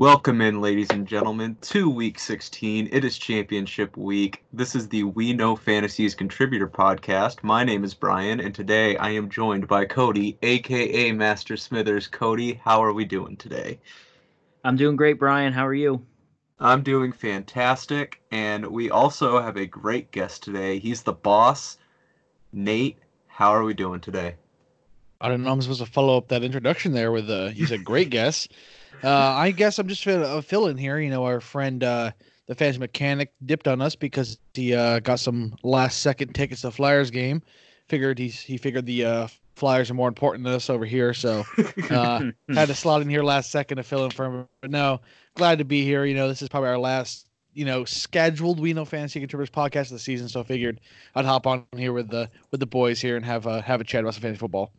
Welcome in, ladies and gentlemen, to week 16. It is championship week. This is the We Know Fantasies Contributor Podcast. My name is Brian, and today I am joined by Cody, aka Master Smithers. Cody, how are we doing today? I'm doing great, Brian. How are you? I'm doing fantastic, and we also have a great guest today. He's the boss, Nate. How are we doing today? I don't know. I'm supposed to follow up that introduction there with uh, he's a great guest. Uh, I guess I'm just a uh, fill in here. You know, our friend, uh, the fantasy mechanic, dipped on us because he uh, got some last second tickets to Flyers game. Figured he's he figured the uh, Flyers are more important than us over here, so uh, had to slot in here last second to fill in for him. But no, glad to be here. You know, this is probably our last you know scheduled we know fantasy contributors podcast of the season, so I figured I'd hop on here with the with the boys here and have a have a chat about some fantasy football.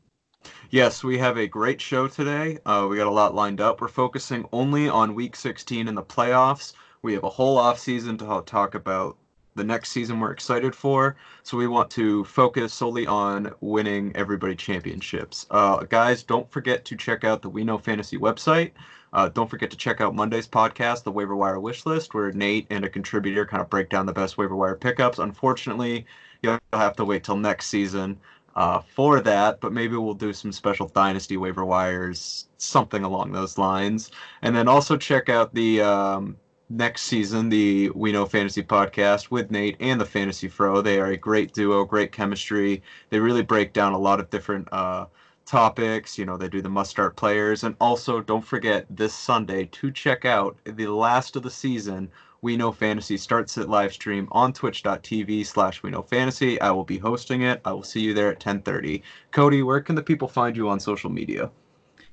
Yes, we have a great show today. Uh, we got a lot lined up. We're focusing only on Week 16 in the playoffs. We have a whole off season to talk about the next season we're excited for. So we want to focus solely on winning everybody championships. Uh, guys, don't forget to check out the We Know Fantasy website. Uh, don't forget to check out Monday's podcast, the Waiver Wire Wish List, where Nate and a contributor kind of break down the best waiver wire pickups. Unfortunately, you'll have to wait till next season uh, for that, but maybe we'll do some special Dynasty waiver wires, something along those lines. And then also check out the um, next season, the We Know Fantasy podcast with Nate and the Fantasy Fro. They are a great duo, great chemistry. They really break down a lot of different uh, topics. You know, they do the must start players. And also, don't forget this Sunday to check out the last of the season we Know Fantasy starts at live stream on twitch.tv slash We Know Fantasy. I will be hosting it. I will see you there at 1030. Cody, where can the people find you on social media?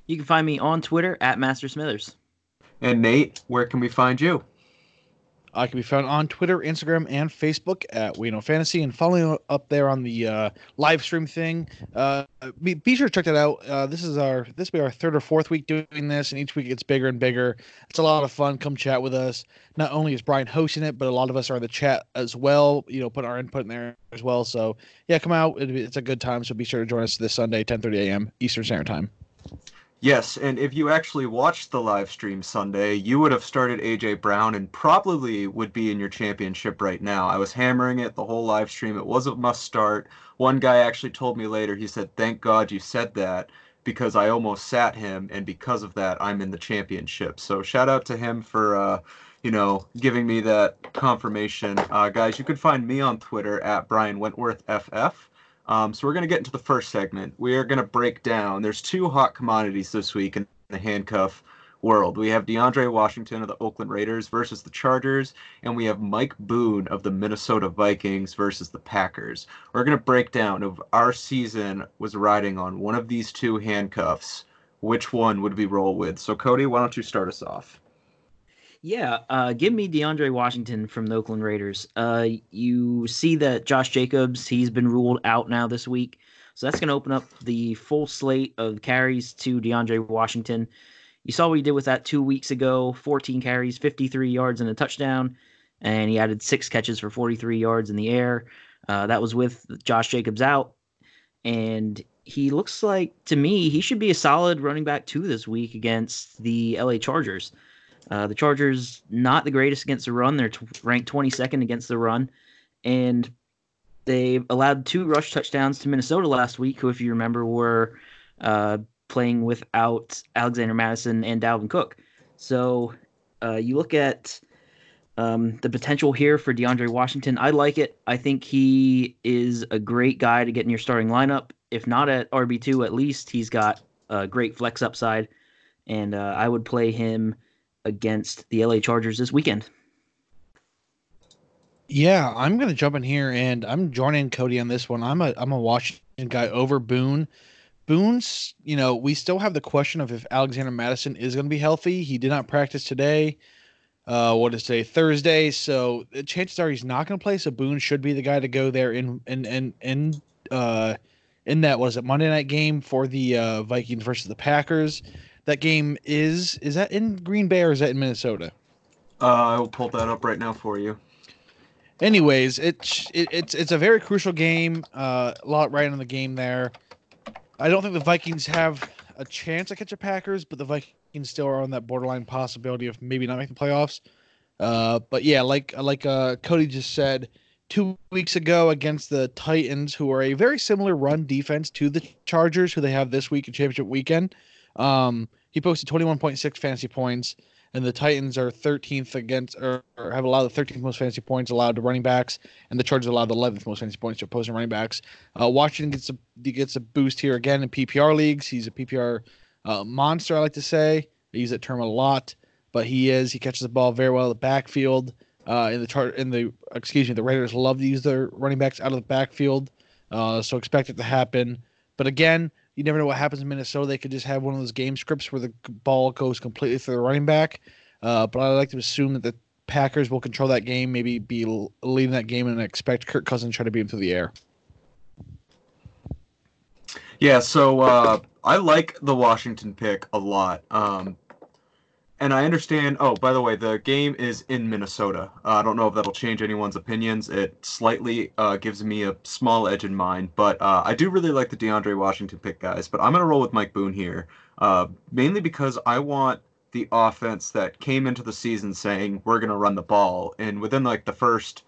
You can find me on Twitter at Master Smithers. And Nate, where can we find you? I can be found on Twitter, Instagram, and Facebook at We Know Fantasy, and following up there on the uh, live stream thing. Uh, be, be, sure to check that out. Uh, this is our this will be our third or fourth week doing this, and each week it gets bigger and bigger. It's a lot of fun. Come chat with us. Not only is Brian hosting it, but a lot of us are in the chat as well. You know, put our input in there as well. So yeah, come out. It's a good time. So be sure to join us this Sunday, 10:30 a.m. Eastern Standard Time. Yes, and if you actually watched the live stream Sunday, you would have started AJ Brown and probably would be in your championship right now. I was hammering it the whole live stream. It was a must start. One guy actually told me later, he said, Thank God you said that because I almost sat him, and because of that, I'm in the championship. So shout out to him for, uh, you know, giving me that confirmation. Uh, guys, you can find me on Twitter at Brian Wentworth FF. Um, so we're going to get into the first segment. We are going to break down. There's two hot commodities this week in the handcuff world. We have DeAndre Washington of the Oakland Raiders versus the Chargers, and we have Mike Boone of the Minnesota Vikings versus the Packers. We're going to break down if our season was riding on one of these two handcuffs, which one would we roll with? So Cody, why don't you start us off? Yeah, uh, give me DeAndre Washington from the Oakland Raiders. Uh, you see that Josh Jacobs, he's been ruled out now this week. So that's going to open up the full slate of carries to DeAndre Washington. You saw what he did with that two weeks ago 14 carries, 53 yards, and a touchdown. And he added six catches for 43 yards in the air. Uh, that was with Josh Jacobs out. And he looks like, to me, he should be a solid running back two this week against the LA Chargers. Uh, the Chargers not the greatest against the run. They're t- ranked 22nd against the run, and they allowed two rush touchdowns to Minnesota last week, who, if you remember, were uh, playing without Alexander Mattison and Dalvin Cook. So uh, you look at um, the potential here for DeAndre Washington. I like it. I think he is a great guy to get in your starting lineup. If not at RB two, at least he's got a great flex upside, and uh, I would play him against the LA Chargers this weekend. Yeah, I'm gonna jump in here and I'm joining Cody on this one. I'm a I'm a Washington guy over Boone. Boone's, you know, we still have the question of if Alexander Mattison is going to be healthy. He did not practice today. Uh, what is today? Thursday. So the chances are he's not going to play. So Boone should be the guy to go there in in in in uh in that was it Monday night game for the uh, Vikings versus the Packers that game is. Is that in Green Bay or is that in Minnesota? Uh, I will pull that up right now for you. Anyways, it's it, it's it's a very crucial game. Uh, a lot right on the game there. I don't think the Vikings have a chance to catch the Packers, but the Vikings still are on that borderline possibility of maybe not making the playoffs. Uh, but yeah, like like uh, Cody just said, two weeks ago against the Titans, who are a very similar run defense to the Chargers, who they have this week in championship weekend. Um, he posted 21.6 fantasy points, and the Titans are 13th against, or, or, have allowed the 13th most fantasy points allowed to running backs, and the Chargers allowed the 11th most fantasy points to opposing running backs. Uh, Washington gets a gets a boost here again in PPR leagues. He's a PPR uh, monster, I like to say. I use that term a lot, but he is. He catches the ball very well in the backfield. Uh, in the chart, in the excuse me, the Raiders love to use their running backs out of the backfield, uh, so expect it to happen. But again, you never know what happens in Minnesota. They could just have one of those game scripts where the ball goes completely through the running back. Uh, but I like to assume that the Packers will control that game, maybe be leading that game, and expect Kirk Cousins to try to beat him through the air. Yeah, so uh, I like the Washington pick a lot. Um, and I understand. Oh, by the way, the game is in Minnesota. Uh, I don't know if that'll change anyone's opinions. It slightly uh, gives me a small edge in mind, but uh, I do really like the DeAndre Washington pick, guys. But I'm gonna roll with Mike Boone here, uh, mainly because I want the offense that came into the season saying we're gonna run the ball, and within like the first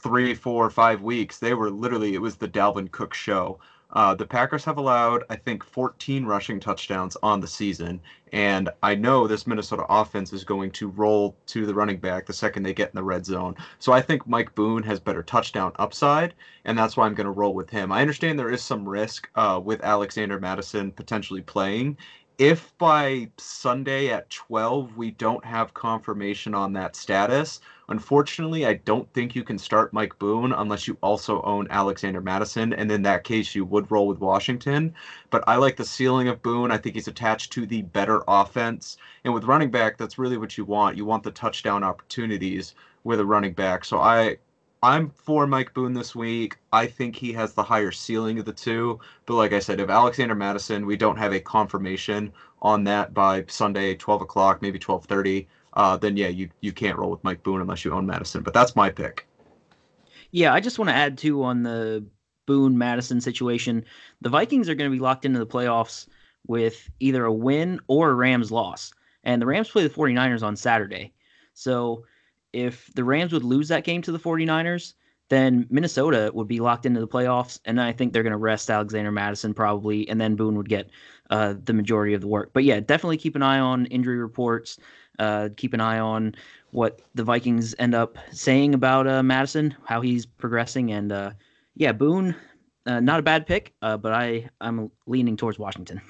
three, four, five weeks, they were literally it was the Dalvin Cook show. Uh, the Packers have allowed, I think, 14 rushing touchdowns on the season, and I know this Minnesota offense is going to roll to the running back the second they get in the red zone. So I think Mike Boone has better touchdown upside, and that's why I'm going to roll with him. I understand there is some risk uh, with Alexander Mattison potentially playing, if by Sunday at 12 we don't have confirmation on that status, unfortunately, I don't think you can start Mike Boone unless you also own Alexander Mattison, And in that case, you would roll with Washington. But I like the ceiling of Boone. I think he's attached to the better offense. And with running back, that's really what you want. You want the touchdown opportunities with a running back. So I I'm for Mike Boone this week. I think he has the higher ceiling of the two. But like I said, if Alexander Mattison, we don't have a confirmation on that by Sunday, 12 o'clock, maybe 12:30, uh, then yeah, you you can't roll with Mike Boone unless you own Mattison. But that's my pick. Yeah, I just want to add too on the Boone Mattison situation. The Vikings are going to be locked into the playoffs with either a win or a Rams loss. And the Rams play the 49ers on Saturday. So if the Rams would lose that game to the 49ers, then Minnesota would be locked into the playoffs. And I think they're going to rest Alexander Mattison probably, and then Boone would get uh, the majority of the work. But yeah, definitely keep an eye on injury reports. Uh, keep an eye on what the Vikings end up saying about uh, Mattison, how he's progressing, and uh, yeah, Boone, uh, not a bad pick, uh, but I I'm leaning towards Washington.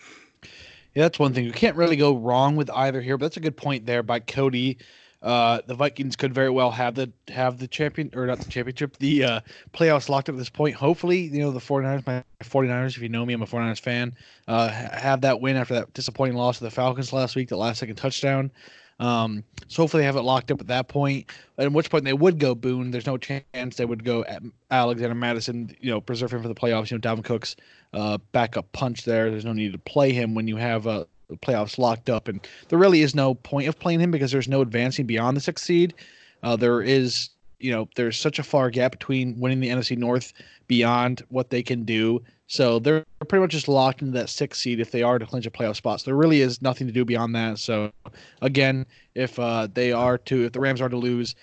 Yeah, that's one thing. You can't really go wrong with either here, but that's a good point there by Cody. Uh, the Vikings could very well have the have the champion or not the championship, the uh, playoffs locked up at this point. Hopefully, you know, the 49ers, my 49ers, if you know me, I'm a 49ers fan, uh, have that win after that disappointing loss to the Falcons last week, the last second touchdown. Um, so hopefully they have it locked up at that point. At which point they would go Boone. There's no chance they would go Alexander Mattison. You know, preserve him for the playoffs. You know, Dalvin Cook's uh, backup punch there. There's no need to play him when you have the playoffs locked up, and there really is no point of playing him because there's no advancing beyond the sixth seed. Uh, there is, you know, there's such a far gap between winning the NFC North beyond what they can do. So they're pretty much just locked into that sixth seed if they are to clinch a playoff spot. So there really is nothing to do beyond that. So again, if uh, they are to, if the Rams are to lose,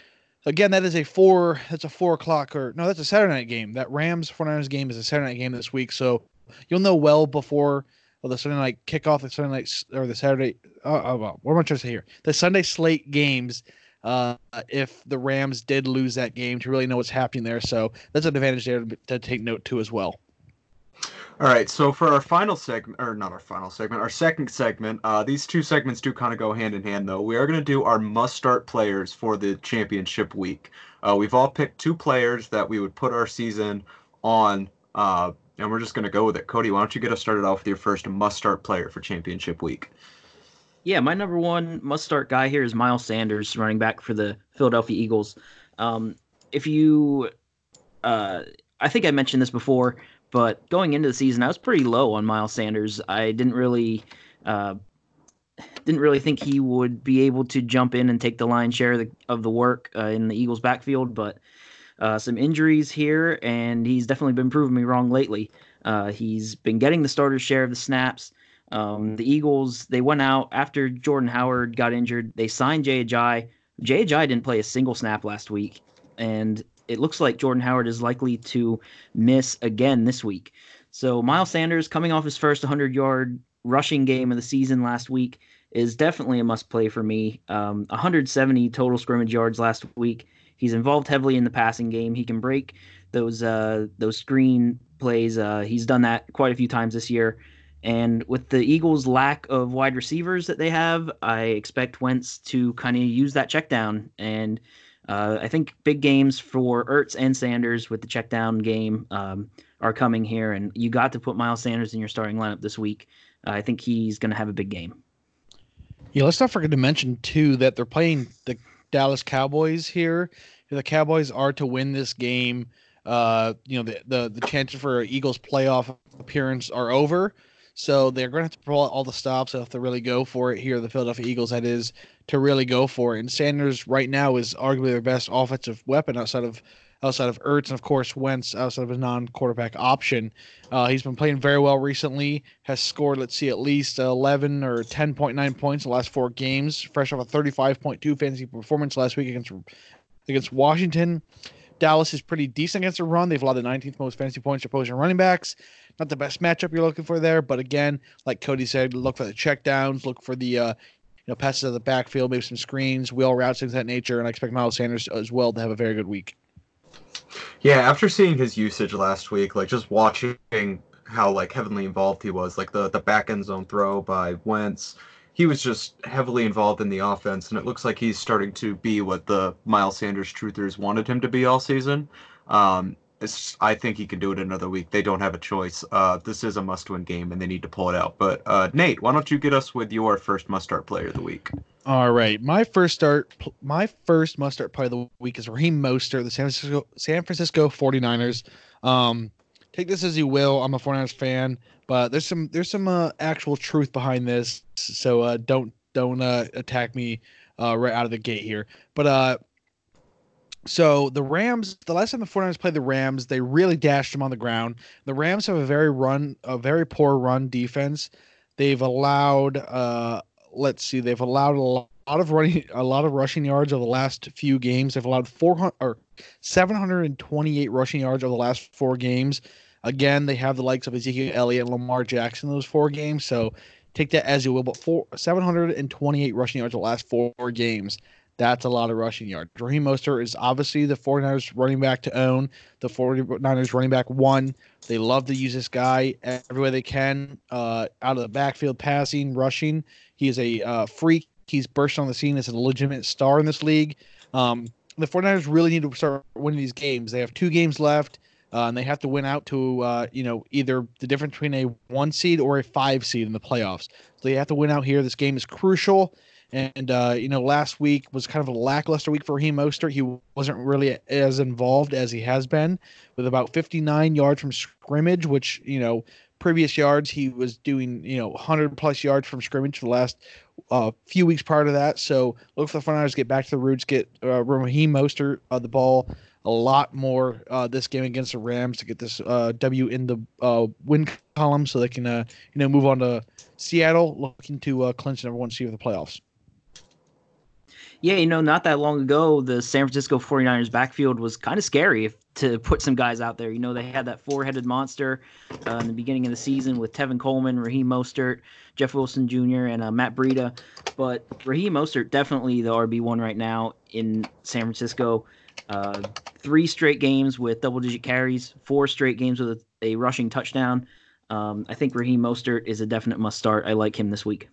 again that is a four. That's a four o'clock or no, that's a Saturday night game. That Rams 49ers game is a Saturday night game this week. So you'll know well before well, the Sunday night kickoff, the Sunday night or the Saturday. Oh, well, what am I trying to say here? The Sunday slate games. Uh, if the Rams did lose that game, to really know what's happening there, so that's an advantage there to, to take note to as well. All right, so for our final segment, or not our final segment, our second segment, uh, these two segments do kind of go hand in hand, though. We are going to do our must start players for the championship week. Uh, we've all picked two players that we would put our season on uh, and we're just going to go with it. Cody, why don't you get us started off with your first must start player for championship week? Yeah, my number one must start guy here is Miles Sanders, running back for the Philadelphia Eagles. Um, if you, uh, I think I mentioned this before, but going into the season, I was pretty low on Miles Sanders. I didn't really, uh, didn't really think he would be able to jump in and take the lion's share of the, of the work uh, in the Eagles' backfield, but uh, some injuries here, and he's definitely been proving me wrong lately. Uh, he's been getting the starter share of the snaps. Um, the Eagles they went out after Jordan Howard got injured. They signed. Jay Ajayi didn't play a single snap last week, and it looks like Jordan Howard is likely to miss again this week. So Miles Sanders coming off his first 100 yard rushing game of the season last week is definitely a must play for me. Um, 170 total scrimmage yards last week. He's involved heavily in the passing game. He can break those uh, those screen plays. Uh, he's done that quite a few times this year. And with the Eagles' lack of wide receivers that they have, I expect Wentz to kind of use that check down. And uh, I think big games for Ertz and Sanders with the check down game um, are coming here. And you got to put Miles Sanders in your starting lineup this week. Uh, I think he's going to have a big game. Yeah, let's not forget to mention, too, that they're playing the Dallas Cowboys here. If the Cowboys are to win this game, uh, you know, the, the, the chances for Eagles playoff appearance are over. So they're going to have to pull out all the stops. They have to really go for it here. The Philadelphia Eagles, that is, to really go for it. And Sanders right now is arguably their best offensive weapon outside of outside of Ertz and of course Wentz outside of his non-quarterback option. Uh, he's been playing very well recently. Has scored, let's see, at least 11 or 10.9 points in the last four games. Fresh off a 35.2 fantasy performance last week against against Washington. Dallas is pretty decent against the run. They've allowed the 19th most fantasy points to opposing running backs. Not the best matchup you're looking for there, but again, like Cody said, look for the checkdowns, look for the uh, you know passes of the backfield, maybe some screens, wheel routes, things of that nature. And I expect Miles Sanders as well to have a very good week. Yeah, after seeing his usage last week, like just watching how like heavily involved he was, like the the back end zone throw by Wentz, he was just heavily involved in the offense, and it looks like he's starting to be what the Miles Sanders truthers wanted him to be all season. Um, I think he can do it another week. They don't have a choice. Uh, this is a must-win game, and they need to pull it out. But uh, Nate, why don't you get us with your first must-start player of the week? All right, my first start, my first must-start player of the week is Raheem Mostert, the San Francisco San Francisco 49ers. Um, take this as you will. I'm a 49ers fan, but there's some there's some uh, actual truth behind this. So uh, don't don't uh, attack me uh, right out of the gate here. But uh, so the Rams, the last time the 49ers played the Rams, they really dashed them on the ground. The Rams have a very run, a very poor run defense. They've allowed, uh, let's see, they've allowed a lot of running, a lot of rushing yards over the last few games. They've allowed 400 or 728 rushing yards over the last four games. Again, they have the likes of Ezekiel Elliott and Lamar Jackson those four games. So take that as you will. But four, 728 rushing yards the last four games. That's a lot of rushing yards. Raheem Mostert is obviously the 49ers running back to own. The 49ers running back one. They love to use this guy every way they can, uh, out of the backfield, passing, rushing. He is a uh, freak. He's burst on the scene as a legitimate star in this league. Um, the 49ers really need to start winning these games. They have two games left, uh, and they have to win out to, uh, you know, either the difference between a one seed or a five seed in the playoffs. So they have to win out here. This game is crucial. And uh, you know, last week was kind of a lackluster week for Raheem Mostert. He wasn't really as involved as he has been, with about 59 yards from scrimmage, which you know, previous yards he was doing you know 100 plus yards from scrimmage for the last uh, few weeks prior to that. So look for the front to get back to the roots, get uh, Raheem Mostert uh, the ball a lot more uh, this game against the Rams to get this uh, W in the uh, win column, so they can uh, you know move on to Seattle, looking to uh, clinch number one seed of the playoffs. Yeah, you know, not that long ago, the San Francisco 49ers backfield was kind of scary if, to put some guys out there. You know, they had that four headed monster uh, in the beginning of the season with Tevin Coleman, Raheem Mostert, Jeff Wilson Jr., and uh, Matt Breida. But Raheem Mostert, definitely the RB1 right now in San Francisco. Uh, three straight games with double digit carries, four straight games with a, a rushing touchdown. Um, I think Raheem Mostert is a definite must start. I like him this week.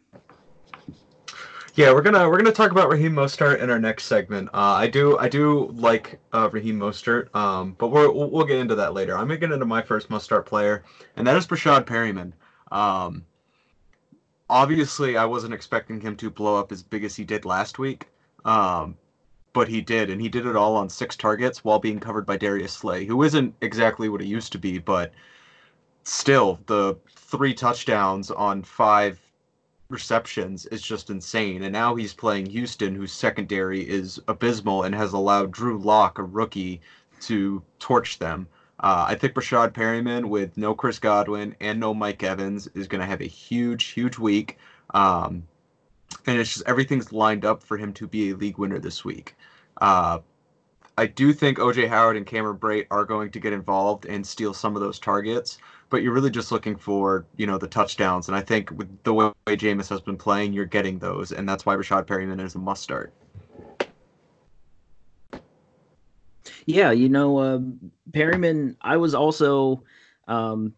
Yeah, we're gonna we're gonna talk about Raheem Mostert in our next segment. Uh, I do I do like uh, Raheem Mostert, um, but we're, we'll, we'll get into that later. I'm gonna get into my first must start player, and that is Breshad Perriman. Um, obviously, I wasn't expecting him to blow up as big as he did last week, um, but he did, and he did it all on six targets while being covered by Darius Slay, who isn't exactly what he used to be, but still the three touchdowns on five receptions is just insane. And now he's playing Houston, whose secondary is abysmal and has allowed Drew Lock, a rookie, to torch them. Uh, I think Breshad Perriman, with no Chris Godwin and no Mike Evans is going to have a huge, huge week. Um, and it's just everything's lined up for him to be a league winner this week. Uh, I do think OJ Howard and Cameron Brate are going to get involved and steal some of those targets, but you're really just looking for you know the touchdowns. And I think with the way Jameis has been playing, you're getting those, and that's why Rashad Perriman is a must start. Yeah, you know, uh, Perriman. I was also um,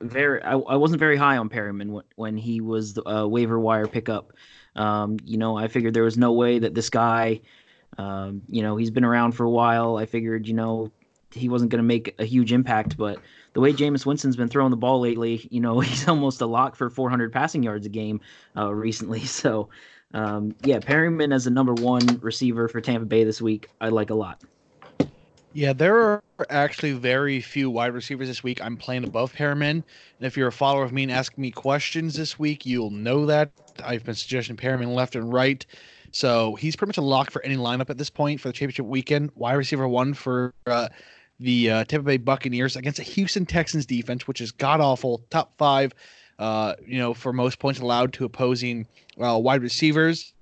very. I, I wasn't very high on Perriman when, when he was the uh, waiver wire pickup. Um, you know, I figured there was no way that this guy. Um, you know, he's been around for a while. I figured, you know, he wasn't going to make a huge impact, but the way Jameis Winston's been throwing the ball lately, you know, he's almost a lock for 400 passing yards a game uh, recently. So, um, yeah, Perriman as the number one receiver for Tampa Bay this week, I like a lot. Yeah, there are actually very few wide receivers this week I'm playing above Perriman. And if you're a follower of me and asking me questions this week, you'll know that. I've been suggesting Perriman left and right. So he's pretty much a lock for any lineup at this point for the championship weekend. Wide receiver one for uh, the uh, Tampa Bay Buccaneers against a Houston Texans defense, which is god awful, top five, uh, you know, for most points allowed to opposing uh, wide receivers.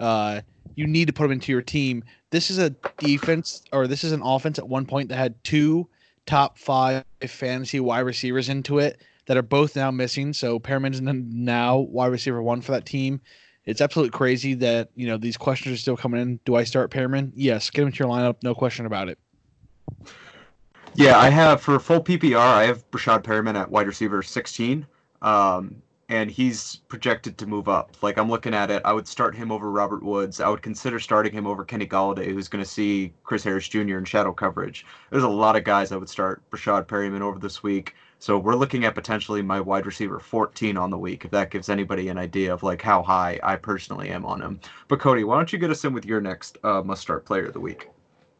Uh, you need to put them into your team. This is a defense, or this is an offense at one point that had two top five fantasy wide receivers into it that are both now missing. So Perriman's now wide receiver one for that team. It's absolutely crazy that you know these questions are still coming in. Do I start Perriman? Yes, get him to your lineup, no question about it. Yeah, I have for full PPR. I have Breshad Perriman at wide receiver 16. Um, and he's projected to move up. Like I'm looking at it, I would start him over Robert Woods. I would consider starting him over Kenny Golladay, who's going to see Chris Harris Jr. in shadow coverage. There's a lot of guys I would start Breshad Perriman over this week. So we're looking at potentially my wide receiver 14 on the week, if that gives anybody an idea of like how high I personally am on him. But Cody, why don't you get us in with your next uh, must start player of the week?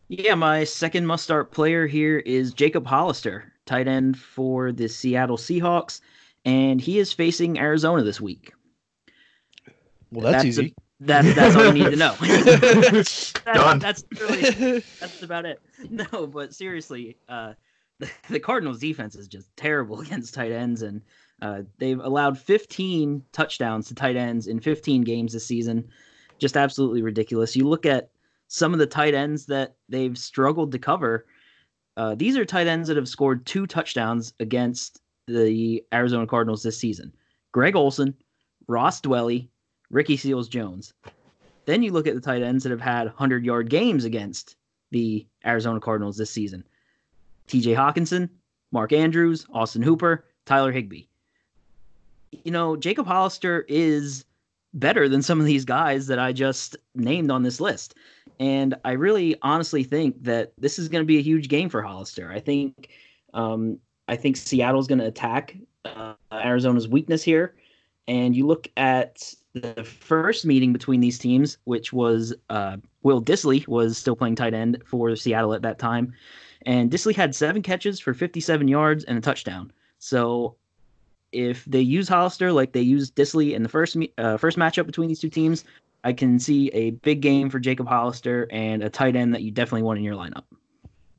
Yeah, my second must start player here is Jacob Hollister, tight end for the Seattle Seahawks and he is facing Arizona this week. Well, that's, that's easy. A, that, that's all you need to know. that, Done. That's really that's about it. No, but seriously, uh, the, Cardinals' defense is just terrible against tight ends, and uh, they've allowed 15 touchdowns to tight ends in 15 games this season. Just absolutely ridiculous. You look at some of the tight ends that they've struggled to cover. Uh, these are tight ends that have scored two touchdowns against the Arizona Cardinals this season. Greg Olsen, Ross Dwelley, Ricky Seals Jones. Then you look at the tight ends that have had 100 yard games against the Arizona Cardinals this season TJ Hockenson, Mark Andrews, Austin Hooper, Tyler Higbee. You know, Jacob Hollister is better than some of these guys that I just named on this list. And I really honestly think that this is going to be a huge game for Hollister. I think um, I think Seattle's going to attack uh, Arizona's weakness here. And you look at the first meeting between these teams, which was uh, Will Dissly was still playing tight end for Seattle at that time, and Dissly had seven catches for 57 yards and a touchdown. So if they use Hollister like they used Dissly in the first uh, first matchup between these two teams, I can see a big game for Jacob Hollister and a tight end that you definitely want in your lineup.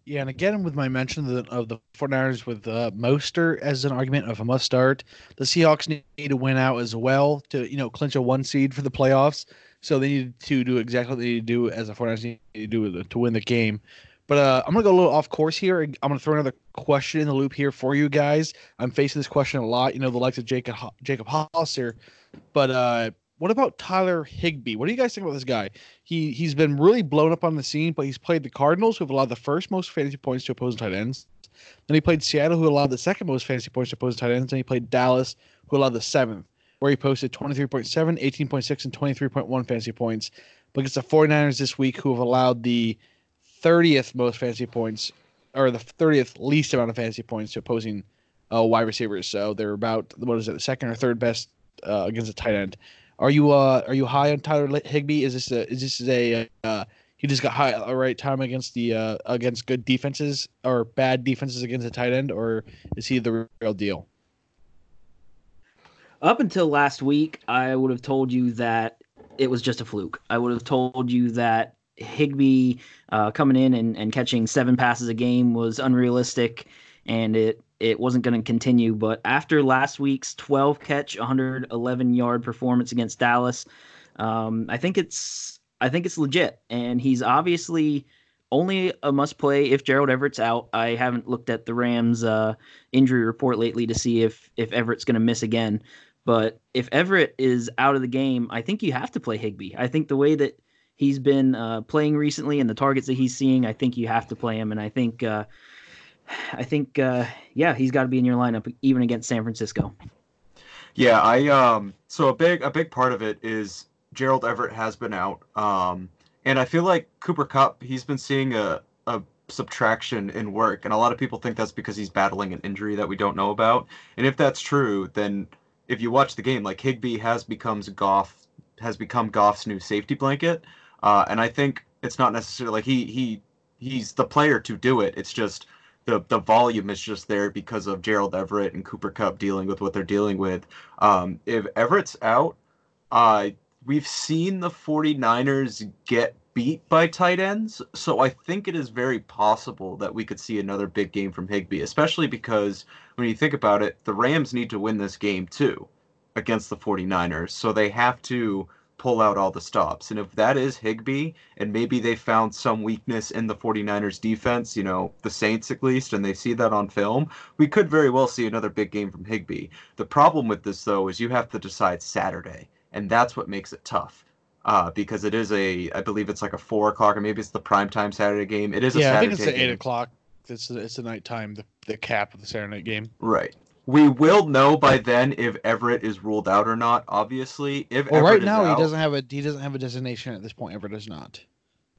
Yeah, and again with my mention of the, of the 49ers with uh, Mostert as an argument of a must start, the Seahawks need to win out as well to you know clinch a one seed for the playoffs. So they need to do exactly what they need to do as the 49ers need to do to win the game. But uh, I'm gonna go a little off course here. I'm gonna throw another question in the loop here for you guys. I'm facing this question a lot. You know, the likes of Jacob Jacob Hollister, but uh, what about Tyler Higbee? What do you guys think about this guy? He he's been really blown up on the scene, but he's played the Cardinals, who have allowed the first most fantasy points to opposing tight ends. Then he played Seattle, who allowed the second most fantasy points to opposing tight ends. And he played Dallas, who allowed the seventh, where he posted 23.7, 18.6, and 23.1 fantasy points. But against the 49ers this week, who have allowed the 30th most fantasy points, or the 30th least amount of fantasy points to opposing uh, wide receivers. So they're about, what is it, the second or third best uh, against a tight end. Are you uh are you high on Tyler Higbee? Is this a is this a uh, he just got high at the right time against the uh, against good defenses or bad defenses against the tight end, or is he the real deal? Up until last week, I would have told you that it was just a fluke. I would have told you that Higbee uh, coming in and, and catching seven passes a game was unrealistic, and it it wasn't going to continue. But after last week's 12 catch, 111 yard performance against Dallas, um, I think it's I think it's legit, and he's obviously only a must play if Gerald Everett's out. I haven't looked at the Rams' uh, injury report lately to see if if Everett's going to miss again. But if Everett is out of the game, I think you have to play Higbee. I think the way that he's been uh, playing recently and the targets that he's seeing, I think you have to play him. And I think, uh, I think, uh, yeah, he's got to be in your lineup even against San Francisco. Yeah, I um. So a big a big part of it is Gerald Everett has been out. Um, and I feel like Cooper Kupp he's been seeing a, a subtraction in work, and a lot of people think that's because he's battling an injury that we don't know about. And if that's true, then if you watch the game, like Higbee has becomes Goff has become Goff's new safety blanket, uh, and I think it's not necessarily like he he he's the player to do it. It's just the the volume is just there because of Gerald Everett and Cooper Kupp dealing with what they're dealing with. Um, if Everett's out, uh, we've seen the 49ers get beat by tight ends, so I think it is very possible that we could see another big game from Higbee, especially because when you think about it, the Rams need to win this game too against the 49ers, so they have to pull out all the stops. And if that is Higbee, and maybe they found some weakness in the 49ers defense, you know, the Saints at least, and they see that on film, we could very well see another big game from Higbee. The problem with this, though, is you have to decide Saturday, and that's what makes it tough. Uh, because it is a, I believe it's like a four o'clock, or maybe it's the primetime Saturday game. It is a yeah, Saturday I think it's eight o'clock. It's the, it's the nighttime, the, the cap of the Saturday night game. Right. We will know by then if Everett is ruled out or not. Obviously, if Well, Everett right now out- he doesn't have a he doesn't have a designation at this point. Everett does not.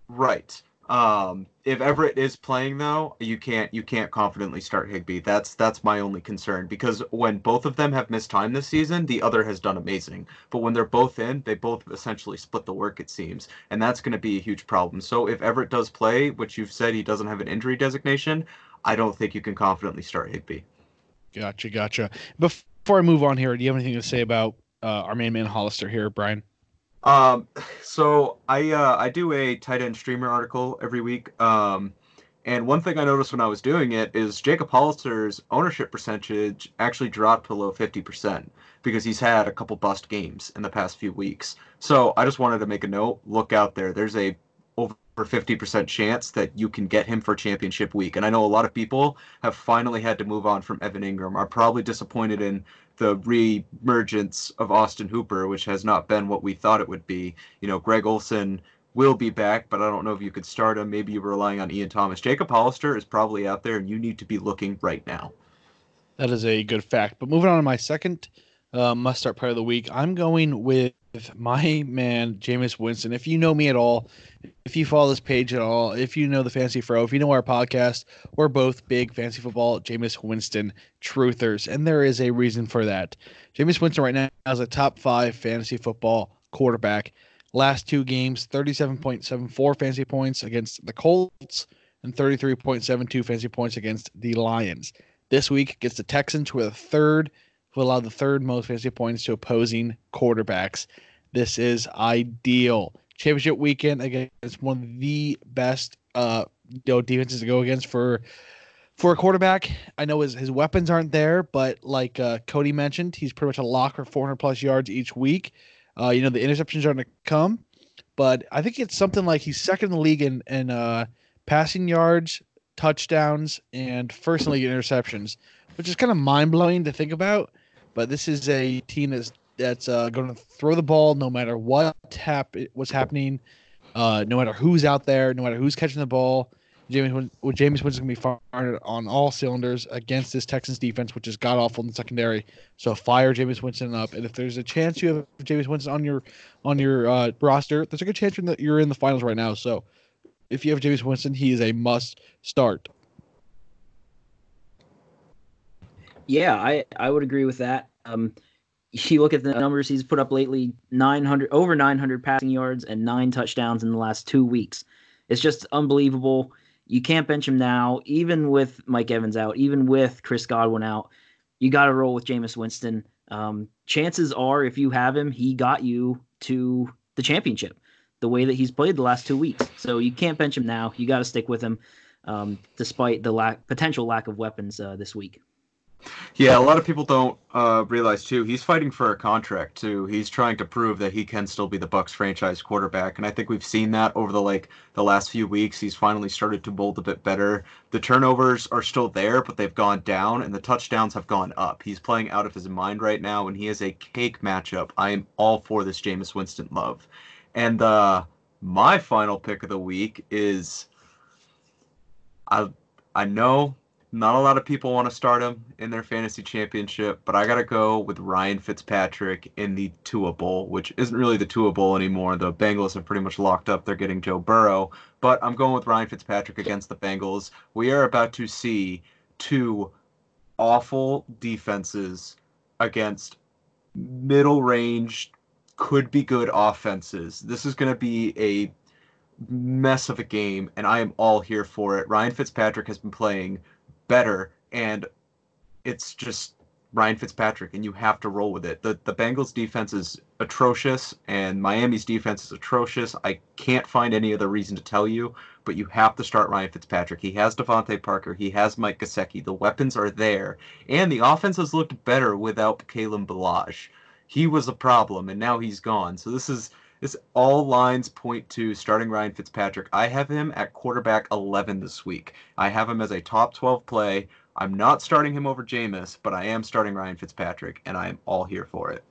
Right. Um, if Everett is playing though, you can't you can't confidently start Higbee. That's that's my only concern because when both of them have missed time this season, the other has done amazing. But when they're both in, they both essentially split the work it seems, and that's going to be a huge problem. So if Everett does play, which you've said he doesn't have an injury designation, I don't think you can confidently start Higbee. Gotcha, gotcha. Before I move on here, do you have anything to say about uh, our main man Hollister here, Brian? Um, so I uh, I do a tight end streamer article every week. Um, and one thing I noticed when I was doing it is Jacob Hollister's ownership percentage actually dropped below 50% because he's had a couple bust games in the past few weeks. So I just wanted to make a note. Look out there. There's a 50% chance that you can get him for championship week. And I know a lot of people have finally had to move on from Evan Engram. Are probably disappointed in the re-emergence of Austin Hooper, which has not been what we thought it would be. You know, Greg Olsen will be back, but I don't know if you could start him. Maybe you're relying on Ian Thomas. Jacob Hollister is probably out there, and you need to be looking right now. That is a good fact. But moving on to my second uh, must start part of the week, I'm going with my man, Jameis Winston. If you know me at all, if you follow this page at all, if you know the Fantasy Fro, if you know our podcast, we're both big fancy football Jameis Winston truthers. And there is a reason for that. Jameis Winston right now is a top five fantasy football quarterback. Last two games, 37.74 fantasy points against the Colts and 33.72 fantasy points against the Lions. This week gets the Texans with a third, who allow the third most fantasy points to opposing quarterbacks. This is ideal. Championship weekend against one of the best uh you know, defenses to go against for for a quarterback. I know his, his weapons aren't there, but like uh, Cody mentioned, he's pretty much a lock for 400 plus yards each week. Uh, you know the interceptions are going to come, but I think it's something like he's second in the league in, in uh, passing yards, touchdowns, and first in league interceptions, which is kind of mind blowing to think about. But this is a team that's that's uh, going to throw the ball no matter what hap- what's happening, uh, no matter who's out there, no matter who's catching the ball. Jameis, well, Jameis Winston's going to be fired on all cylinders against this Texans defense, which is god awful in the secondary. So fire Jameis Winston up, and if there's a chance you have Jameis Winston on your on your uh, roster, there's a good chance you're in, the, you're in the finals right now. So if you have Jameis Winston, he is a must start. Yeah, I, I would agree with that. Um, you look at the numbers he's put up lately 900 over 900 passing yards and nine touchdowns in the last two weeks it's just unbelievable you can't bench him now even with mike evans out even with chris godwin out you got to roll with Jameis winston um, chances are if you have him he got you to the championship the way that he's played the last two weeks. So you can't bench him now. You got to stick with him, um, despite the lack potential lack of weapons uh, this week. Yeah, a lot of people don't uh, realize too. He's fighting for a contract too. He's trying to prove that he can still be the Bucs franchise quarterback, and I think we've seen that over the like the last few weeks. He's finally started to mold a bit better. The turnovers are still there, but they've gone down, and the touchdowns have gone up. He's playing out of his mind right now, and he has a cake matchup. I am all for this Jameis Winston love, and uh, my final pick of the week is. I I know not a lot of people want to start him in their fantasy championship, but I got to go with Ryan Fitzpatrick in the Tua Bowl, which isn't really the Tua Bowl anymore. The Bengals have pretty much locked up. They're getting Joe Burrow, but I'm going with Ryan Fitzpatrick against the Bengals. We are about to see two awful defenses against middle range, could be good offenses. This is going to be a mess of a game, and I am all here for it. Ryan Fitzpatrick has been playing better, and it's just Ryan Fitzpatrick, and you have to roll with it. The the Bengals defense is atrocious, and Miami's defense is atrocious. I can't find any other reason to tell you, but you have to start Ryan Fitzpatrick. He has DeVante Parker, he has Mike Gesicki. The weapons are there, and the offense has looked better without Kalen Ballage. He was a problem, and now he's gone. So this is this all lines point to starting Ryan Fitzpatrick. I have him at quarterback 11 this week. I have him as a top 12 play. I'm not starting him over Jameis, but I am starting Ryan Fitzpatrick, and I am all here for it.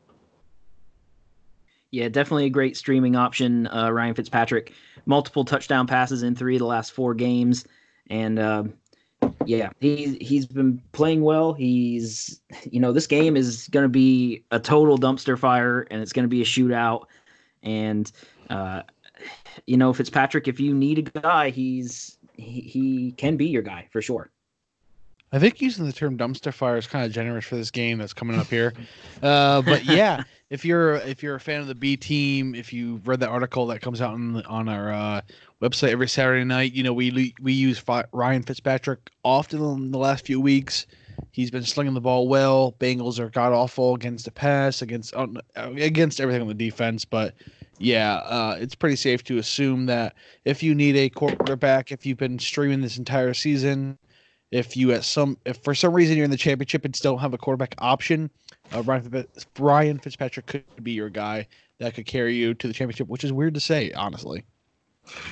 Yeah, definitely a great streaming option. Uh, Ryan Fitzpatrick, multiple touchdown passes in three of the last four games, and uh, yeah, he he's been playing well. He's you know this game is going to be a total dumpster fire, and it's going to be a shootout. And uh, you know, Fitzpatrick, if you need a guy, he's he, he can be your guy for sure. I think using the term dumpster fire is kind of generous for this game that's coming up here. Uh, but yeah, if you're if you're a fan of the B team, if you read that article that comes out on on our uh, website every Saturday night, you know we we use Ryan Fitzpatrick often in the last few weeks. He's been slinging the ball well. Bengals are god awful against the pass, against uh, against everything on the defense. But yeah, uh, it's pretty safe to assume that if you need a quarterback, if you've been streaming this entire season, if you at some if for some reason you're in the championship and still have a quarterback option, uh, Ryan Fitzpatrick could be your guy that could carry you to the championship, which is weird to say, honestly.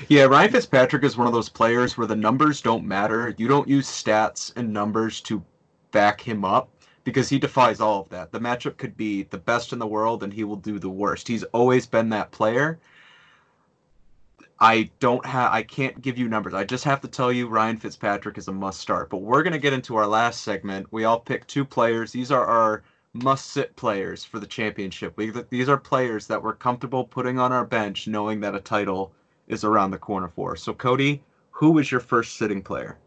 Yeah, Ryan Fitzpatrick is one of those players where the numbers don't matter. You don't use stats and numbers to back him up because he defies all of that. The matchup could be the best in the world and he will do the worst. He's always been that player. I don't have I can't give you numbers. I just have to tell you Ryan Fitzpatrick is a must start. But we're going to get into our last segment. We all pick two players. These are our must sit players for the championship. We, these are players that we're comfortable putting on our bench knowing that a title is around the corner for. So Cody, who is your first sitting player?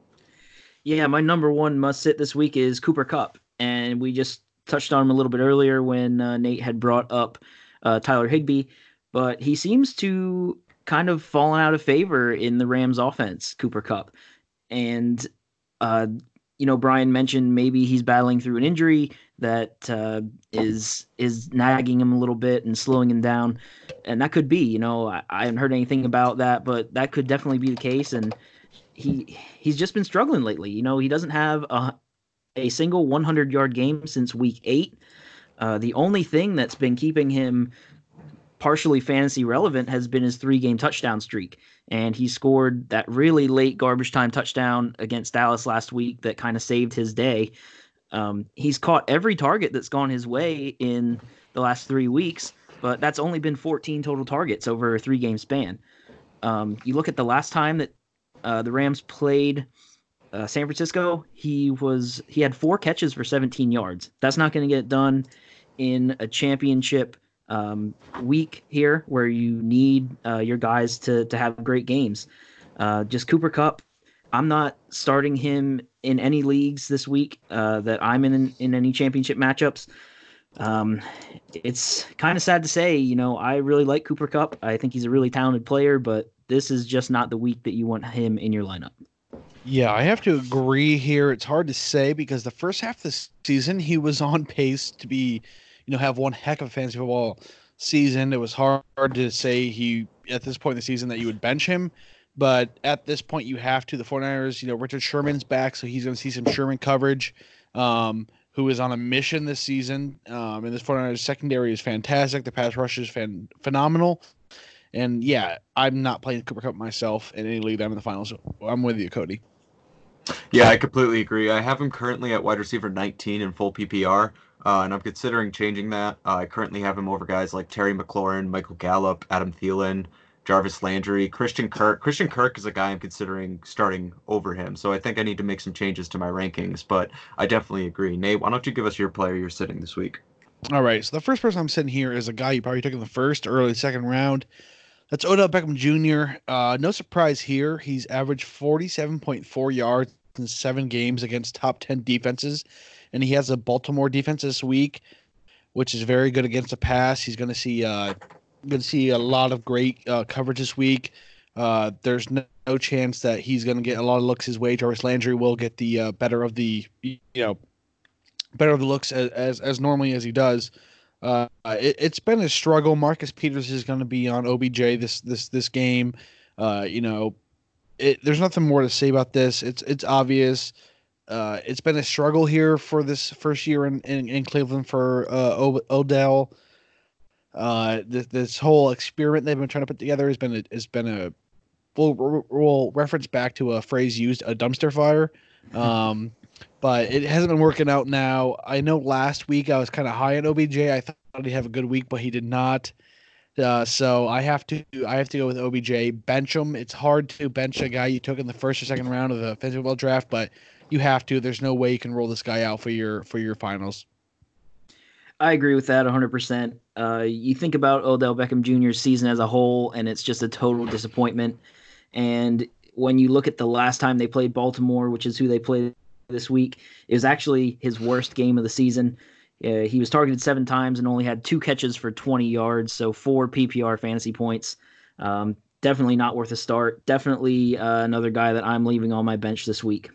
Yeah, my number one must sit this week is Cooper Kupp, and we just touched on him a little bit earlier when uh, Nate had brought up uh, Tyler Higbee, but he seems to kind of fallen out of favor in the Rams offense, Cooper Kupp. And uh, you know, Brian mentioned maybe he's battling through an injury that uh, is is nagging him a little bit and slowing him down, and that could be. You know, I, I haven't heard anything about that, but that could definitely be the case. And he he's just been struggling lately. You know, he doesn't have a a single 100 yard game since week eight. Uh, the only thing that's been keeping him partially fantasy relevant has been his three game touchdown streak. And he scored that really late garbage time touchdown against Dallas last week that kind of saved his day. Um, he's caught every target that's gone his way in the last three weeks, but that's only been 14 total targets over a three game span. Um, you look at the last time that uh, the Rams played uh, San Francisco, he was he had four catches for 17 yards. That's not going to get done in a championship um, week here, where you need uh, your guys to to have great games. Uh, just Cooper Kupp. I'm not starting him in any leagues this week uh, that I'm in in any championship matchups. Um, it's kind of sad to say, you know, I really like Cooper Kupp. I think he's a really talented player, but this is just not the week that you want him in your lineup. Yeah, I have to agree here. It's hard to say because the first half of the season he was on pace to be, you know, have one heck of a fantasy football season. It was hard to say he at this point in the season that you would bench him. But at this point, you have to. The 49ers, you know, Richard Sherman's back, so he's going to see some Sherman coverage, um, who is on a mission this season. Um, and this 49ers secondary is fantastic. The pass rush is fan- phenomenal. And yeah, I'm not playing Cooper Kupp myself in any league. I'm in the finals. I'm with you, Cody. Yeah, I completely agree. I have him currently at wide receiver 19 in full PPR, uh, and I'm considering changing that. Uh, I currently have him over guys like Terry McLaurin, Michael Gallup, Adam Thielen, Jarvis Landry, Christian Kirk. Christian Kirk is a guy I'm considering starting over him, so I think I need to make some changes to my rankings. But I definitely agree. Nate, why don't you give us your player you're sitting this week? All right, so the first person I'm sitting here is a guy you probably took in the first, early second round. That's Odell Beckham Jr. Uh, no surprise here. He's averaged 47.4 yards in seven games against top 10 defenses, and he has a Baltimore defense this week, which is very good against the pass. He's going to see uh, going to see a lot of great uh, coverage this week. Uh, there's no, no, chance that he's going to get a lot of looks his way. Jarvis Landry will get the uh, better of the you know better of the looks as as, as normally as he does. Uh, it, has been a struggle. Marcus Peters is going to be on OBJ this this this game. Uh, you know, it, there's nothing more to say about this. It's it's obvious. Uh, it's been a struggle here for this first year in, in, in Cleveland for uh, Odell. Uh, this, this whole experiment they've been trying to put together has been a, has been a we'll, we'll reference back to a phrase used a dumpster fire. Um, but it hasn't been working out now. I know last week I was kind of high on OBJ. I thought he'd have a good week, but he did not. Uh, so I have to I have to go with OBJ. Bench him. It's hard to bench a guy you took in the first or second round of the fantasy football draft, but you have to. There's no way you can roll this guy out for your for your finals. I agree with that 100%. Uh, you think about Odell Beckham Jr.'s season as a whole, and it's just a total disappointment. And when you look at the last time they played Baltimore, which is who they played this week. It was actually his worst game of the season. Uh, he was targeted seven times and only had two catches for 20 yards, so four PPR fantasy points. Um, definitely not worth a start. Definitely uh, another guy that I'm leaving on my bench this week.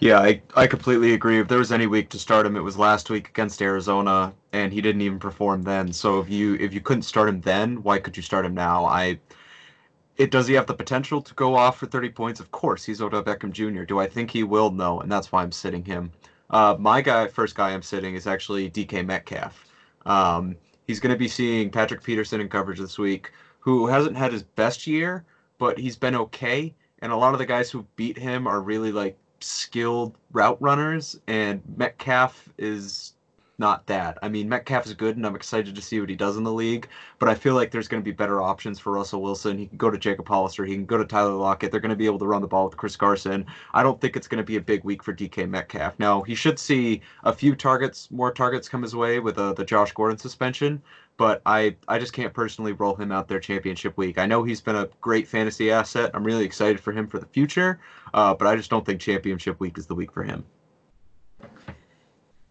Yeah, I, I completely agree. If there was any week to start him, it was last week against Arizona, and he didn't even perform then. So if you if you couldn't start him then, why could you start him now? I it does he have the potential to go off for 30 points? Of course, he's Odell Beckham Jr. Do I think he will? No, and that's why I'm sitting him. Uh, my guy, first guy I'm sitting is actually DK Metcalf. Um, he's going to be seeing Patrick Peterson in coverage this week, who hasn't had his best year, but he's been okay. And a lot of the guys who beat him are really like skilled route runners, and Metcalf is not that. I mean, Metcalf is good, and I'm excited to see what he does in the league. But I feel like there's going to be better options for Russell Wilson. He can go to Jacob Hollister. He can go to Tyler Lockett. They're going to be able to run the ball with Chris Carson. I don't think it's going to be a big week for DK Metcalf. Now he should see a few targets, more targets come his way with uh, the Josh Gordon suspension. But I, I just can't personally roll him out there championship week. I know he's been a great fantasy asset. I'm really excited for him for the future. Uh, but I just don't think championship week is the week for him.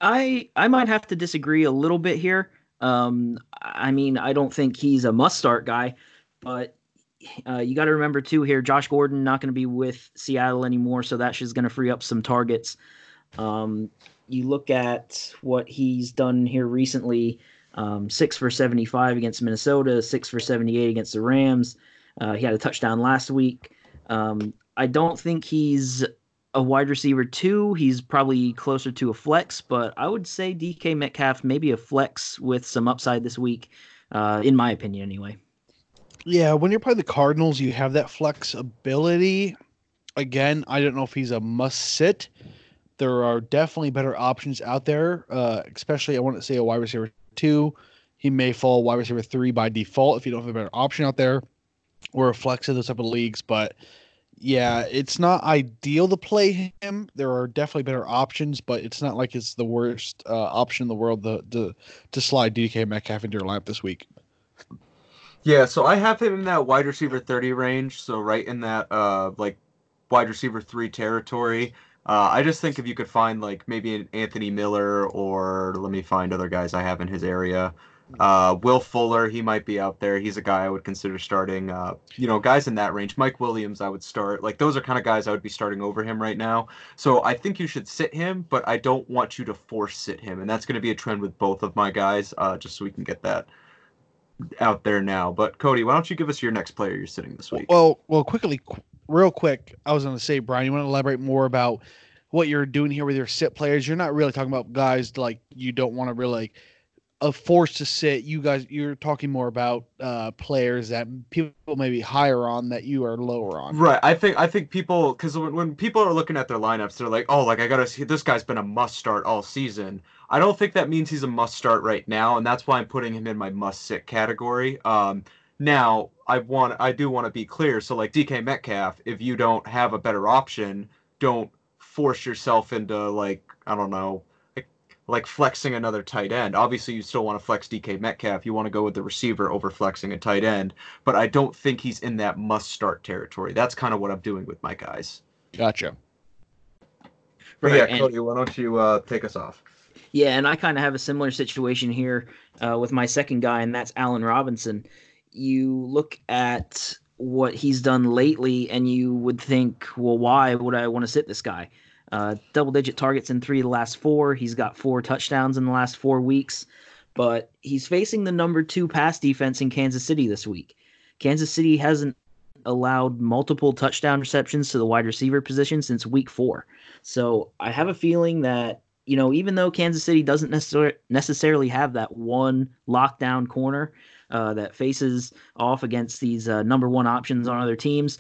I I might have to disagree a little bit here. Um, I mean, I don't think he's a must start guy, but uh, you got to remember too here, Josh Gordon not going to be with Seattle anymore, so that's just going to free up some targets. Um, you look at what he's done here recently: um, six for seventy-five against Minnesota, six for seventy-eight against the Rams. Uh, he had a touchdown last week. Um, I don't think he's a wide receiver two. He's probably closer to a flex, but I would say DK Metcalf maybe a flex with some upside this week, uh, in my opinion, anyway. Yeah, when you're playing the Cardinals, you have that flexibility. Again, I don't know if he's a must sit. There are definitely better options out there, uh, especially I want to say a wide receiver two. He may fall wide receiver three by default if you don't have a better option out there, or a flex in those type of leagues. But yeah, it's not ideal to play him. There are definitely better options, but it's not like it's the worst uh, option in the world to, to to slide DK Metcalf into your lineup this week. Yeah, so I have him in that wide receiver 30 range, so right in that uh like wide receiver 3 territory. Uh, I just think if you could find like maybe an Anthony Miller or let me find other guys I have in his area. Uh, Will Fuller, he might be out there. He's a guy I would consider starting. Uh, you know, guys in that range. Mike Williams, I would start. Like those are kind of guys I would be starting over him right now. So I think you should sit him, but I don't want you to force sit him, and that's going to be a trend with both of my guys. Uh, just so we can get that. out there now. But Cody, why don't you give us your next player you're sitting this week? Well, well, quickly, qu- real quick, I was going to say, Brian, you want to elaborate more about what you're doing here with your sit players? You're not really talking about guys like you don't want to really like a force to sit. You guys, you're talking more about uh, players that people may be higher on that you are lower on. Right. I think I think people because when, when people are looking at their lineups, they're like, oh, like I gotta see this guy's been a must start all season. I don't think that means he's a must start right now, and that's why I'm putting him in my must sit category. Um, now I want I do want to be clear. So like DK Metcalf, if you don't have a better option, don't force yourself into like I don't know like flexing another tight end. Obviously, you still want to flex DK Metcalf. You want to go with the receiver over flexing a tight end, but I don't think he's in that must start territory. That's kind of what I'm doing with my guys. Gotcha. But yeah, Cody, why don't you uh, take us off? Yeah, and I kind of have a similar situation here uh, with my second guy, and that's Allen Robinson. You look at what he's done lately, and you would think, well, why would I want to sit this guy? Uh, double digit targets in three of the last four. He's got four touchdowns in the last four weeks, but he's facing the number two pass defense in Kansas City this week. Kansas City hasn't allowed multiple touchdown receptions to the wide receiver position since week four. So I have a feeling that, you know, even though Kansas City doesn't necessar- necessarily have that one lockdown corner uh, that faces off against these uh, number one options on other teams,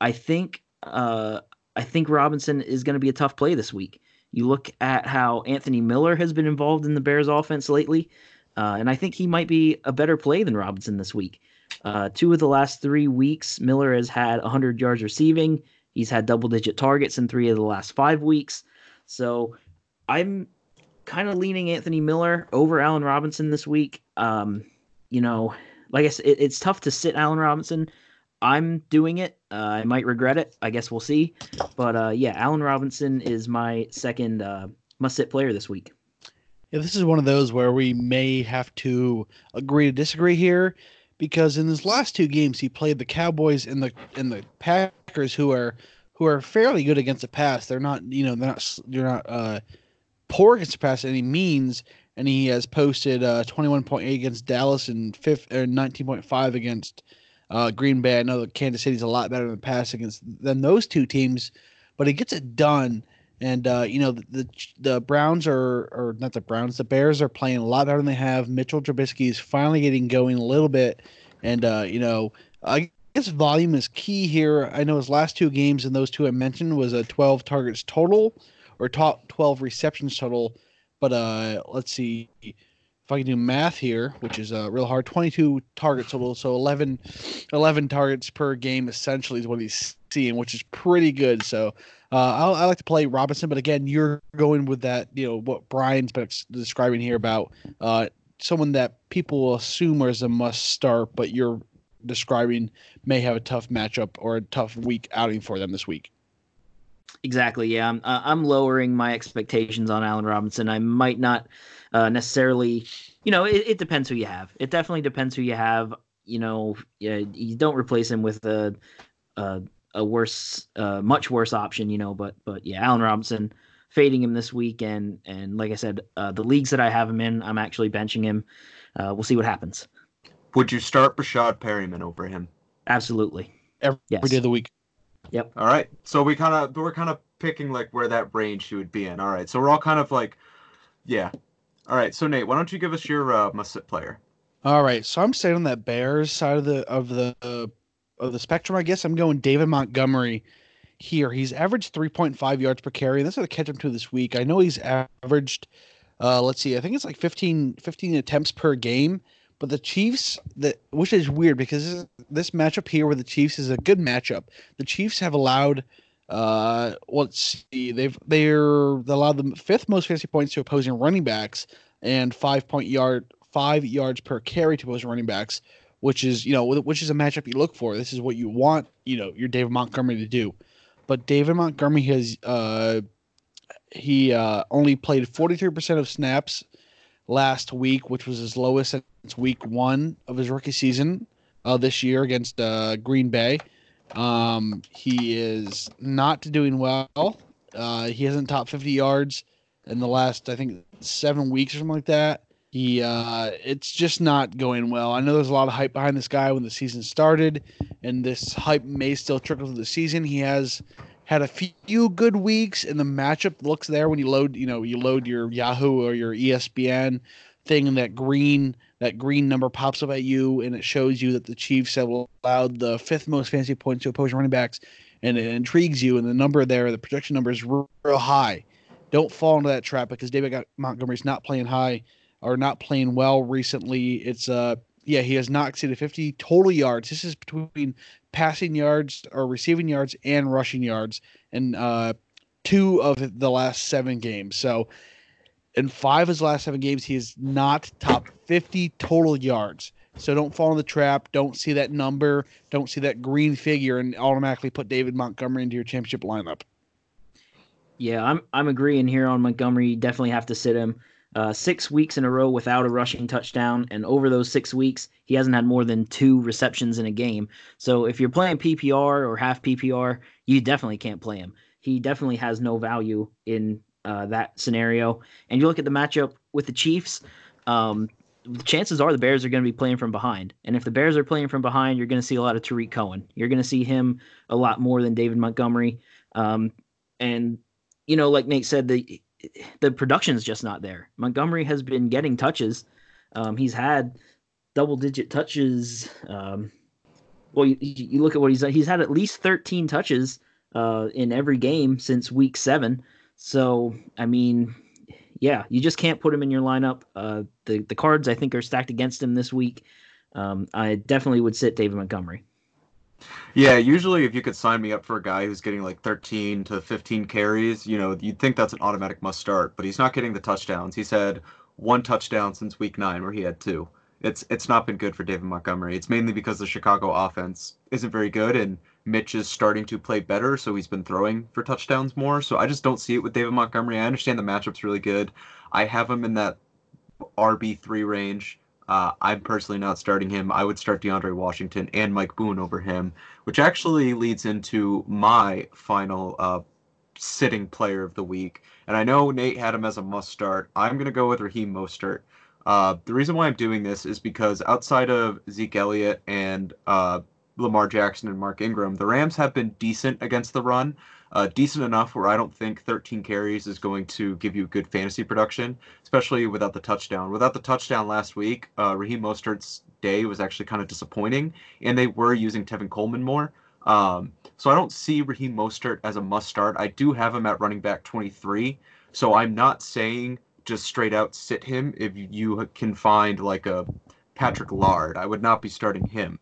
I think uh, I think Robinson is going to be a tough play this week. You look at how Anthony Miller has been involved in the Bears offense lately, uh, and I think he might be a better play than Robinson this week. Uh, two of the last three weeks, Miller has had 100 yards receiving. He's had double digit targets in three of the last five weeks. So I'm kind of leaning Anthony Miller over Allen Robinson this week. Um, you know, like I said, it, it's tough to sit Allen Robinson I'm doing it. Uh, I might regret it. I guess we'll see. But uh, yeah, Allen Robinson is my second uh, must sit player this week. Yeah, this is one of those where we may have to agree to disagree here because in his last two games he played the Cowboys and the and the Packers who are who are fairly good against the pass. They're not, you know, they're not they're not uh, poor against the pass any means. And he has posted uh, 21.8 against Dallas and fifth or 19.5 against uh, Green Bay, I know that Kansas City's a lot better than pass against than those two teams, but he gets it done. And uh, you know the, the, the Browns are or not the Browns, the Bears are playing a lot better than they have. Mitchell Trubisky is finally getting going a little bit, and uh, you know I guess volume is key here. I know his last two games and those two I mentioned was a 12 targets total or top 12 receptions total. But uh, let's see if I can do math here, which is uh, real hard, 22 targets total, so 11, 11 targets per game essentially is what he's seeing, which is pretty good. So uh, I like to play Robinson, but again, you're going with that, you know, what Brian's been describing here about uh, someone that people will assume is a must start, but you're describing may have a tough matchup or a tough week outing for them this week. Exactly. Yeah, I'm uh, I'm lowering my expectations on Allen Robinson. I might not uh, necessarily. You know, it, it depends who you have. It definitely depends who you have. You know, yeah, you don't replace him with a a, a worse, uh, much worse option. You know, but but yeah, Allen Robinson fading him this week, and and like I said, uh, the leagues that I have him in, I'm actually benching him. Uh, we'll see what happens. Would you start Breshad Perriman over him? Absolutely. Every yes. day of the week. Yep. All right. So we kind of we're kind of picking like where that range she would be in. All right. So we're all kind of like, yeah. All right. So Nate, why don't you give us your uh, must sit player? All right. So I'm staying on that Bears side of the of the uh, of the spectrum. I guess I'm going David Montgomery here. He's averaged 3.5 yards per carry. That's what I catch him to this week. I know he's averaged. Uh, let's see. I think it's like 15, 15 attempts per game. But the Chiefs, that which is weird because this matchup here with the Chiefs is a good matchup. The Chiefs have allowed, uh, let's see, they've they're they allowed the fifth most fantasy points to opposing running backs and five point yard five yards per carry to opposing running backs, which is you know which is a matchup you look for. This is what you want you know your David Montgomery to do. But David Montgomery has uh, he uh, only played 43% of snaps last week, which was his lowest since week one of his rookie season uh, this year against uh, Green Bay. Um, he is not doing well. Uh, he hasn't top 50 yards in the last, I think, seven weeks or something like that. He uh it's just not going well. I know there's a lot of hype behind this guy when the season started, and this hype may still trickle through the season. He has had a few good weeks, and the matchup looks there when you load, you know, you load your Yahoo or your ESPN thing, and that green that green number pops up at you, and it shows you that the Chiefs have allowed the fifth most fantasy points to opposing running backs, and it intrigues you, and the number there, the projection number is real, high. Don't fall into that trap because David Montgomery's not playing high or not playing well recently. It's uh yeah, he has not exceeded 50 total yards. This is between passing yards or receiving yards and rushing yards in uh, two of the last seven games. So, in five of his last seven games, he is not top 50 total yards. So don't fall in the trap. Don't see that number. Don't see that green figure and automatically put David Montgomery into your championship lineup. Yeah, I'm I'm agreeing here on Montgomery. You definitely have to sit him uh, six weeks in a row without a rushing touchdown, and over those six weeks, he hasn't had more than two receptions in a game. So if you're playing PPR or half PPR, you definitely can't play him. He definitely has no value in uh, that scenario. And you look at the matchup with the Chiefs. Um, chances are the Bears are going to be playing from behind. And if the Bears are playing from behind, you're going to see a lot of Tarik Cohen. You're going to see him a lot more than David Montgomery. Um, and you know, like Nate said, the the production is just not there. Montgomery has been getting touches. Um, he's had double digit touches. Um, well, you, you, look at what he's he's had at least 13 touches uh, in every game since week seven. So I mean, yeah, you just can't put him in your lineup. Uh, the the cards I think are stacked against him this week. Um, I definitely would sit David Montgomery. Yeah, usually if you could sign me up for a guy who's getting like 13 to 15 carries, you know, you'd think that's an automatic must start, but he's not getting the touchdowns. He's had one touchdown since week 9 where he had two. It's it's not been good for David Montgomery. It's mainly because the Chicago offense isn't very good and Mitch is starting to play better, so he's been throwing for touchdowns more. So I just don't see it with David Montgomery. I understand the matchup's really good. I have him in that RB3 range. Uh, I'm personally not starting him. I would start DeAndre Washington and Mike Boone over him, which actually leads into my final uh, sitting player of the week. And I know Nate had him as a must start. I'm going to go with Raheem Mostert. Uh, the reason why I'm doing this is because outside of Zeke Elliott and uh, Lamar Jackson and Mark Ingram, the Rams have been decent against the run uh, decent enough where I don't think 13 carries is going to give you good fantasy production, especially without the touchdown. Without the touchdown last week, uh, Raheem Mostert's day was actually kind of disappointing, and they were using Tevin Coleman more. Um, so I don't see Raheem Mostert as a must start. I do have him at running back 23, so I'm not saying just straight out sit him if you can find like a Patrick Laird. I would not be starting him.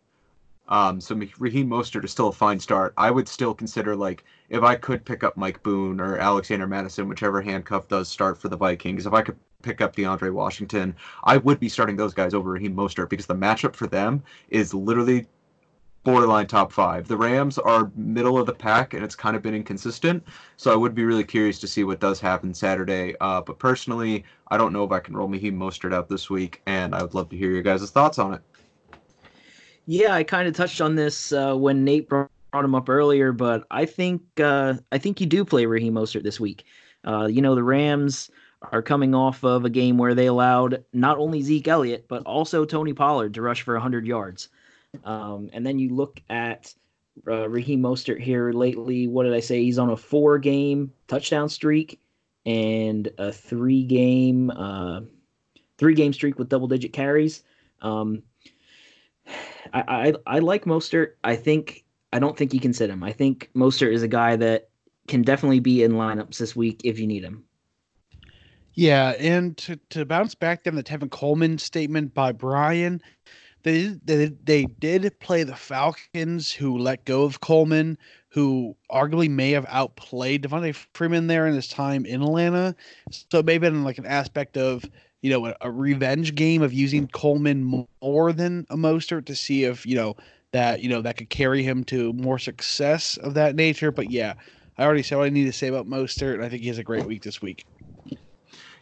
Um, so Raheem Mostert is still a fine start. I would still consider like if I could pick up Mike Boone or Alexander Mattison, whichever handcuff does start for the Vikings, if I could pick up DeAndre Washington, I would be starting those guys over Raheem Mostert because the matchup for them is literally borderline top five. The Rams are middle of the pack, and it's kind of been inconsistent. So I would be really curious to see what does happen Saturday. Uh, but personally, I don't know if I can roll Raheem Mostert out this week, and I would love to hear your guys' thoughts on it. Yeah, I kind of touched on this uh, when Nate brought him up earlier, but I think uh, I think you do play Raheem Mostert this week. Uh, you know, the Rams are coming off of a game where they allowed not only Zeke Elliott but also Tony Pollard to rush for 100 yards. Um, and then you look at uh, Raheem Mostert here lately. What did I say? He's on a four-game touchdown streak and a three-game uh, three-game streak with double-digit carries. Um, I, I, I like Mostert. I think I don't think you can sit him. I think Mostert is a guy that can definitely be in lineups this week if you need him. Yeah, and to, to bounce back then the Tevin Coleman statement by Brian, they, they they did play the Falcons, who let go of Coleman, who arguably may have outplayed Devonta Freeman there in his time in Atlanta. So maybe in like an aspect of you know, a, a, revenge game of using Coleman more than a Mostert to see if, you know, that, you know, that could carry him to more success of that nature. But yeah, I already said what I need to say about Mostert, and I think he has a great week this week.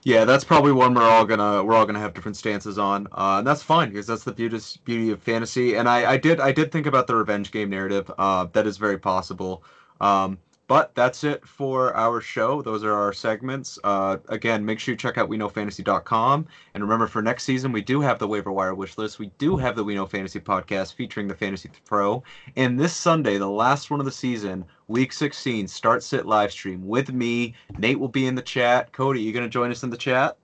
Yeah, that's probably one we're all gonna we're all gonna have different stances on, uh, and that's fine because that's the beauty beauty of fantasy. And I, I did I did think about the revenge game narrative. Uh, that is very possible. Um, But that's it for our show. Those are our segments. Uh, again, make sure you check out WeKnowFantasy.com. And remember, for next season, we do have the waiver wire wish list. We do have the We Know Fantasy podcast featuring the Fantasy Fro. And this Sunday, the last one of the season, Week 16, start sit live stream with me. Nate will be in the chat. Cody, you going to join us in the chat?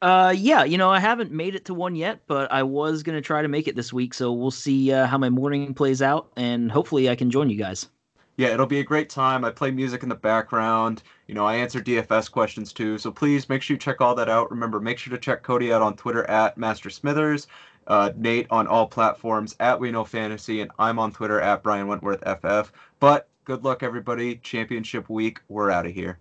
Uh, yeah, you know, I haven't made it to one yet, but I was gonna try to make it this week, so we'll see uh, how my morning plays out, and hopefully I can join you guys. Yeah, it'll be a great time. I play music in the background. You know, I answer DFS questions too. So please make sure you check all that out. Remember, make sure to check Cody out on Twitter at Master Smithers, uh, Nate on all platforms at We Know Fantasy, and I'm on Twitter at Brian Wentworth FF. But good luck, everybody. Championship week. We're out of here.